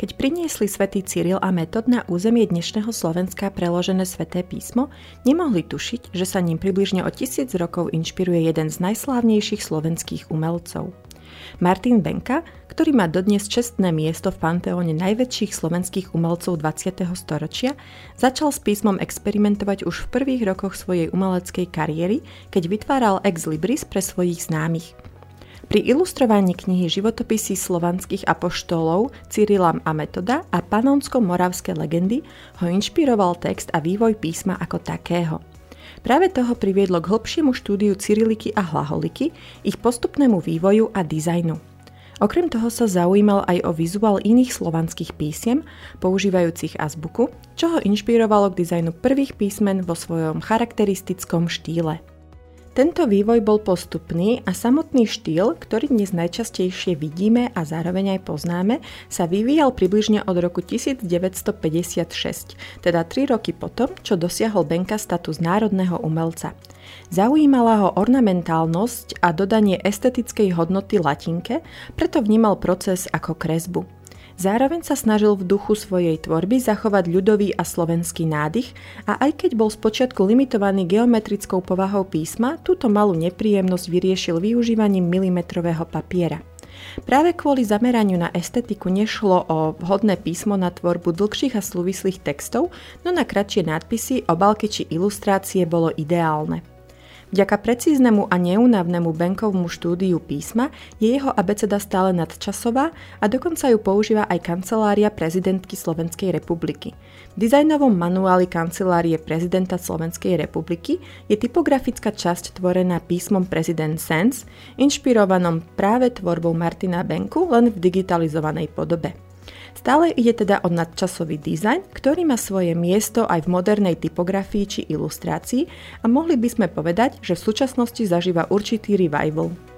Keď priniesli svätý Cyril a Metod na územie dnešného Slovenska preložené sväté písmo, nemohli tušiť, že sa ním približne o tisíc rokov inšpiruje jeden z najslávnejších slovenských umelcov. Martin Benka, ktorý má dodnes čestné miesto v panteóne najväčších slovenských umelcov 20. storočia, začal s písmom experimentovať už v prvých rokoch svojej umeleckej kariéry, keď vytváral ex libris pre svojich známych – pri ilustrovaní knihy Životopisy slovanských apoštolov Cyrila a Metoda a panonsko-moravské legendy ho inšpiroval text a vývoj písma ako takého. Práve toho priviedlo k hlbšiemu štúdiu cyriliky a hlaholiky, ich postupnému vývoju a dizajnu. Okrem toho sa zaujímal aj o vizuál iných slovanských písiem, používajúcich azbuku, čo ho inšpirovalo k dizajnu prvých písmen vo svojom charakteristickom štýle. Tento vývoj bol postupný a samotný štýl, ktorý dnes najčastejšie vidíme a zároveň aj poznáme, sa vyvíjal približne od roku 1956, teda 3 roky potom, čo dosiahol Benka status národného umelca. Zaujímala ho ornamentálnosť a dodanie estetickej hodnoty latinke, preto vnímal proces ako kresbu. Zároveň sa snažil v duchu svojej tvorby zachovať ľudový a slovenský nádych a aj keď bol spočiatku limitovaný geometrickou povahou písma, túto malú nepríjemnosť vyriešil využívaním milimetrového papiera. Práve kvôli zameraniu na estetiku nešlo o vhodné písmo na tvorbu dlhších a súvislých textov, no na kratšie nadpisy, obalky či ilustrácie bolo ideálne. Vďaka precíznemu a neunavnému Benkovmu štúdiu písma je jeho abeceda stále nadčasová a dokonca ju používa aj kancelária prezidentky Slovenskej republiky. V dizajnovom manuáli kancelárie prezidenta Slovenskej republiky je typografická časť tvorená písmom President Sense, inšpirovanom práve tvorbou Martina Benku len v digitalizovanej podobe. Stále ide teda o nadčasový dizajn, ktorý má svoje miesto aj v modernej typografii či ilustrácii a mohli by sme povedať, že v súčasnosti zažíva určitý revival.